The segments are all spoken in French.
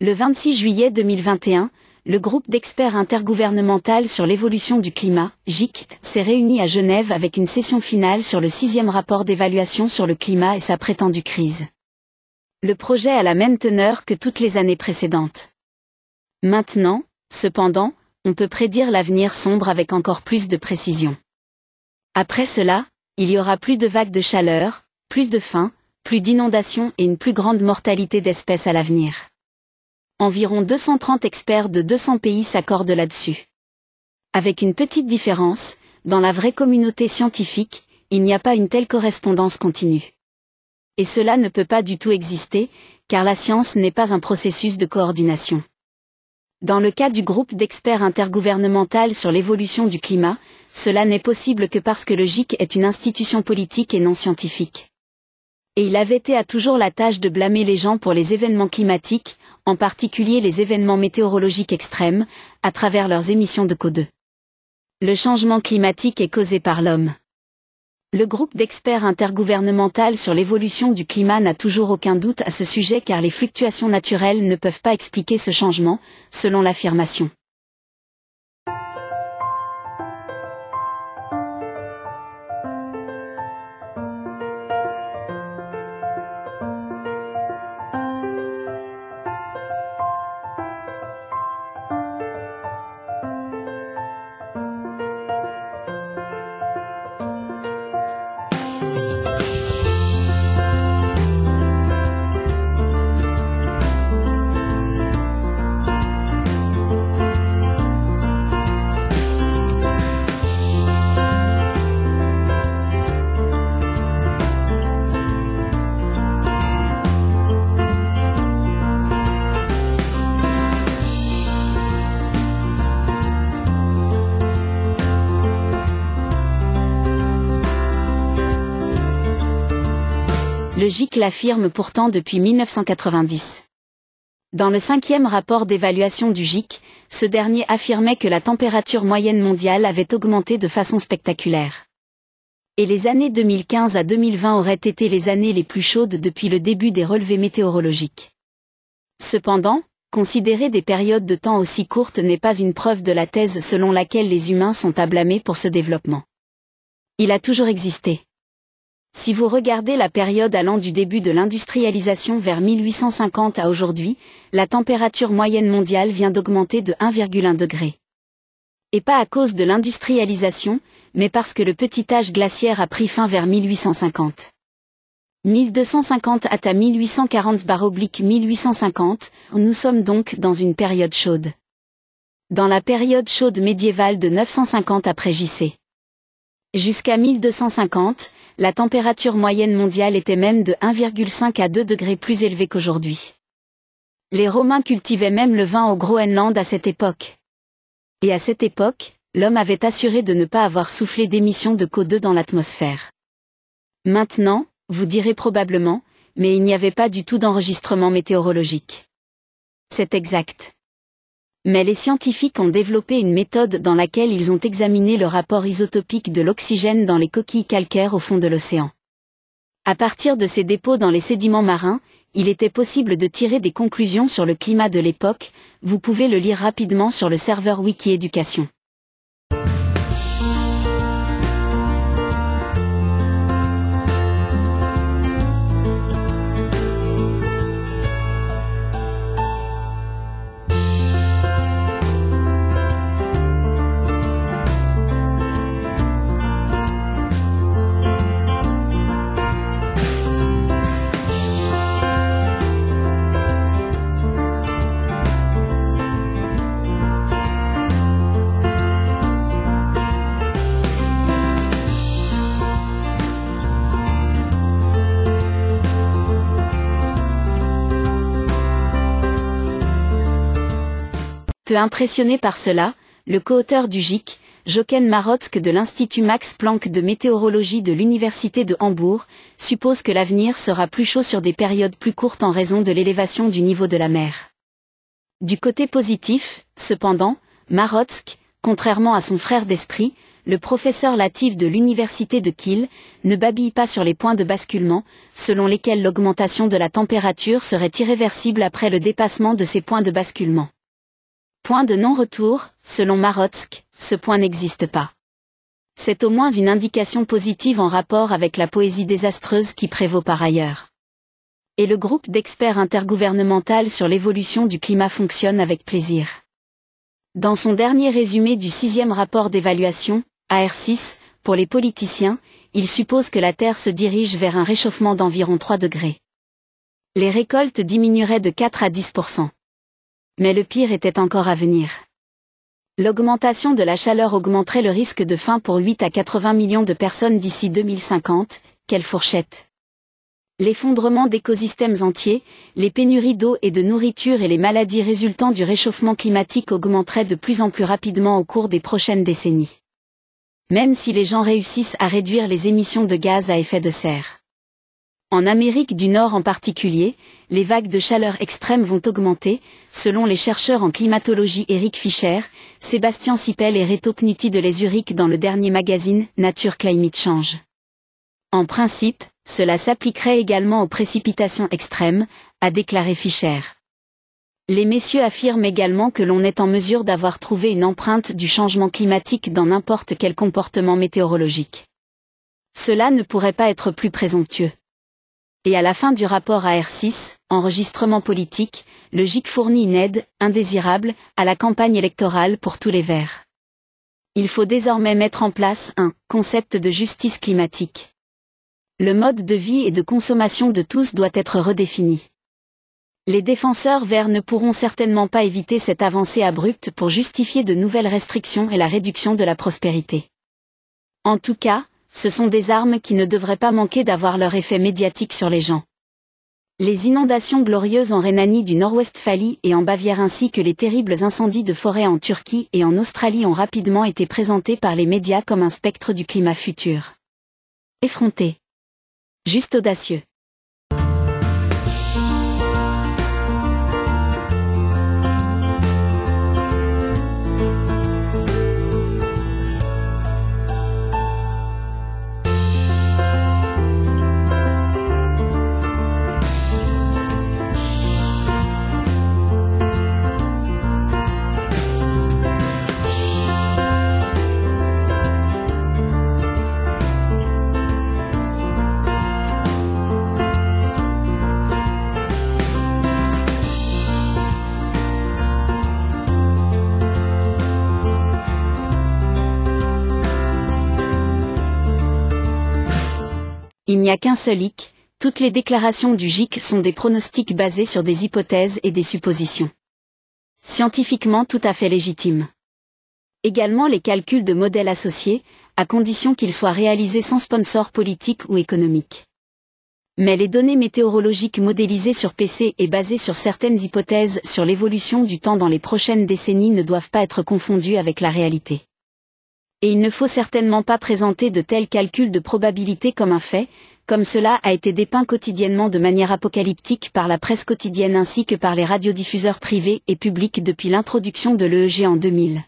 Le 26 juillet 2021, le groupe d'experts intergouvernemental sur l'évolution du climat, GIC, s'est réuni à Genève avec une session finale sur le sixième rapport d'évaluation sur le climat et sa prétendue crise. Le projet a la même teneur que toutes les années précédentes. Maintenant, cependant, on peut prédire l'avenir sombre avec encore plus de précision. Après cela, il y aura plus de vagues de chaleur, plus de faim, plus d'inondations et une plus grande mortalité d'espèces à l'avenir. Environ 230 experts de 200 pays s'accordent là-dessus. Avec une petite différence, dans la vraie communauté scientifique, il n'y a pas une telle correspondance continue. Et cela ne peut pas du tout exister, car la science n'est pas un processus de coordination. Dans le cas du groupe d'experts intergouvernemental sur l'évolution du climat, cela n'est possible que parce que le GIC est une institution politique et non scientifique. Et il avait été à toujours la tâche de blâmer les gens pour les événements climatiques, en particulier les événements météorologiques extrêmes, à travers leurs émissions de CO2. Le changement climatique est causé par l'homme. Le groupe d'experts intergouvernemental sur l'évolution du climat n'a toujours aucun doute à ce sujet car les fluctuations naturelles ne peuvent pas expliquer ce changement, selon l'affirmation. GIC l'affirme pourtant depuis 1990. Dans le cinquième rapport d'évaluation du GIC, ce dernier affirmait que la température moyenne mondiale avait augmenté de façon spectaculaire. Et les années 2015 à 2020 auraient été les années les plus chaudes depuis le début des relevés météorologiques. Cependant, considérer des périodes de temps aussi courtes n'est pas une preuve de la thèse selon laquelle les humains sont à blâmer pour ce développement. Il a toujours existé. Si vous regardez la période allant du début de l'industrialisation vers 1850 à aujourd'hui, la température moyenne mondiale vient d'augmenter de 1,1 degré. Et pas à cause de l'industrialisation, mais parce que le petit âge glaciaire a pris fin vers 1850. 1250 à 1840 oblique 1850, nous sommes donc dans une période chaude. Dans la période chaude médiévale de 950 après JC. Jusqu'à 1250, la température moyenne mondiale était même de 1,5 à 2 degrés plus élevée qu'aujourd'hui. Les Romains cultivaient même le vin au Groenland à cette époque. Et à cette époque, l'homme avait assuré de ne pas avoir soufflé d'émissions de CO2 dans l'atmosphère. Maintenant, vous direz probablement, mais il n'y avait pas du tout d'enregistrement météorologique. C'est exact mais les scientifiques ont développé une méthode dans laquelle ils ont examiné le rapport isotopique de l'oxygène dans les coquilles calcaires au fond de l'océan. À partir de ces dépôts dans les sédiments marins, il était possible de tirer des conclusions sur le climat de l'époque, vous pouvez le lire rapidement sur le serveur Wiki Éducation. Peu impressionné par cela, le co-auteur du GIC, Jochen Marotzke de l'Institut Max Planck de météorologie de l'Université de Hambourg, suppose que l'avenir sera plus chaud sur des périodes plus courtes en raison de l'élévation du niveau de la mer. Du côté positif, cependant, Marotzke, contrairement à son frère d'esprit, le professeur Latif de l'université de Kiel, ne babille pas sur les points de basculement, selon lesquels l'augmentation de la température serait irréversible après le dépassement de ces points de basculement. Point de non-retour, selon Marotsk, ce point n'existe pas. C'est au moins une indication positive en rapport avec la poésie désastreuse qui prévaut par ailleurs. Et le groupe d'experts intergouvernemental sur l'évolution du climat fonctionne avec plaisir. Dans son dernier résumé du sixième rapport d'évaluation, AR6, pour les politiciens, il suppose que la Terre se dirige vers un réchauffement d'environ 3 degrés. Les récoltes diminueraient de 4 à 10 Mais le pire était encore à venir. L'augmentation de la chaleur augmenterait le risque de faim pour 8 à 80 millions de personnes d'ici 2050, quelle fourchette L'effondrement d'écosystèmes entiers, les pénuries d'eau et de nourriture et les maladies résultant du réchauffement climatique augmenteraient de plus en plus rapidement au cours des prochaines décennies même si les gens réussissent à réduire les émissions de gaz à effet de serre. En Amérique du Nord en particulier, les vagues de chaleur extrêmes vont augmenter, selon les chercheurs en climatologie Eric Fischer, Sébastien Sipel et Reto Knuti de Les dans le dernier magazine Nature Climate Change. En principe, cela s'appliquerait également aux précipitations extrêmes, a déclaré Fischer. Les messieurs affirment également que l'on est en mesure d'avoir trouvé une empreinte du changement climatique dans n'importe quel comportement météorologique. Cela ne pourrait pas être plus présomptueux. Et à la fin du rapport AR6, enregistrement politique, le GIC fournit une aide, indésirable, à la campagne électorale pour tous les Verts. Il faut désormais mettre en place un concept de justice climatique. Le mode de vie et de consommation de tous doit être redéfini. Les défenseurs verts ne pourront certainement pas éviter cette avancée abrupte pour justifier de nouvelles restrictions et la réduction de la prospérité. En tout cas, ce sont des armes qui ne devraient pas manquer d'avoir leur effet médiatique sur les gens. Les inondations glorieuses en Rhénanie du Nord-Westphalie et en Bavière ainsi que les terribles incendies de forêt en Turquie et en Australie ont rapidement été présentés par les médias comme un spectre du climat futur. Effronté. Juste audacieux. Il n'y a qu'un seul hic, toutes les déclarations du GIC sont des pronostics basés sur des hypothèses et des suppositions. Scientifiquement tout à fait légitimes. Également les calculs de modèles associés, à condition qu'ils soient réalisés sans sponsor politique ou économique. Mais les données météorologiques modélisées sur PC et basées sur certaines hypothèses sur l'évolution du temps dans les prochaines décennies ne doivent pas être confondues avec la réalité. Et il ne faut certainement pas présenter de tels calculs de probabilité comme un fait, comme cela a été dépeint quotidiennement de manière apocalyptique par la presse quotidienne ainsi que par les radiodiffuseurs privés et publics depuis l'introduction de l'EEG en 2000.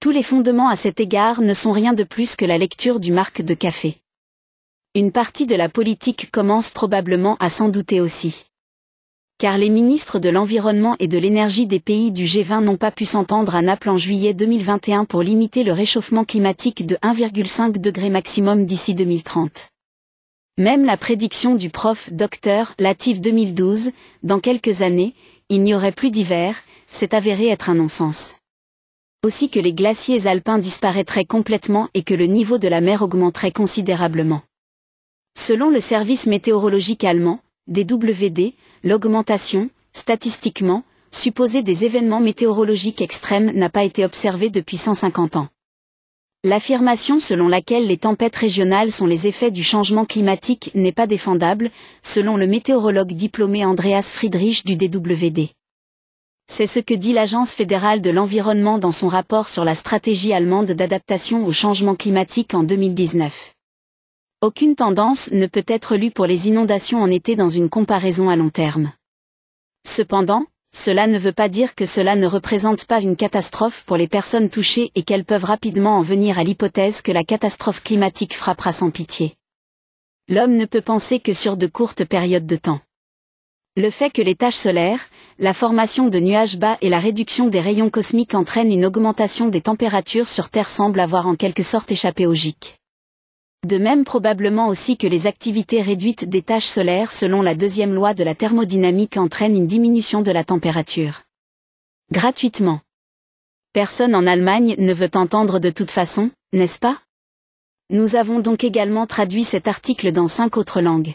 Tous les fondements à cet égard ne sont rien de plus que la lecture du marque de café. Une partie de la politique commence probablement à s'en douter aussi car les ministres de l'Environnement et de l'Énergie des pays du G20 n'ont pas pu s'entendre à Naples en juillet 2021 pour limiter le réchauffement climatique de 1,5 degré maximum d'ici 2030. Même la prédiction du prof Dr Latif 2012, dans quelques années, il n'y aurait plus d'hiver, s'est avéré être un non-sens. Aussi que les glaciers alpins disparaîtraient complètement et que le niveau de la mer augmenterait considérablement. Selon le service météorologique allemand, DWD, l'augmentation, statistiquement, supposée des événements météorologiques extrêmes n'a pas été observée depuis 150 ans. L'affirmation selon laquelle les tempêtes régionales sont les effets du changement climatique n'est pas défendable, selon le météorologue diplômé Andreas Friedrich du DWD. C'est ce que dit l'Agence fédérale de l'environnement dans son rapport sur la stratégie allemande d'adaptation au changement climatique en 2019. Aucune tendance ne peut être lue pour les inondations en été dans une comparaison à long terme. Cependant, cela ne veut pas dire que cela ne représente pas une catastrophe pour les personnes touchées et qu'elles peuvent rapidement en venir à l'hypothèse que la catastrophe climatique frappera sans pitié. L'homme ne peut penser que sur de courtes périodes de temps. Le fait que les taches solaires, la formation de nuages bas et la réduction des rayons cosmiques entraînent une augmentation des températures sur Terre semble avoir en quelque sorte échappé au GIC. De même probablement aussi que les activités réduites des taches solaires selon la deuxième loi de la thermodynamique entraînent une diminution de la température. Gratuitement. Personne en Allemagne ne veut entendre de toute façon, n'est-ce pas? Nous avons donc également traduit cet article dans cinq autres langues.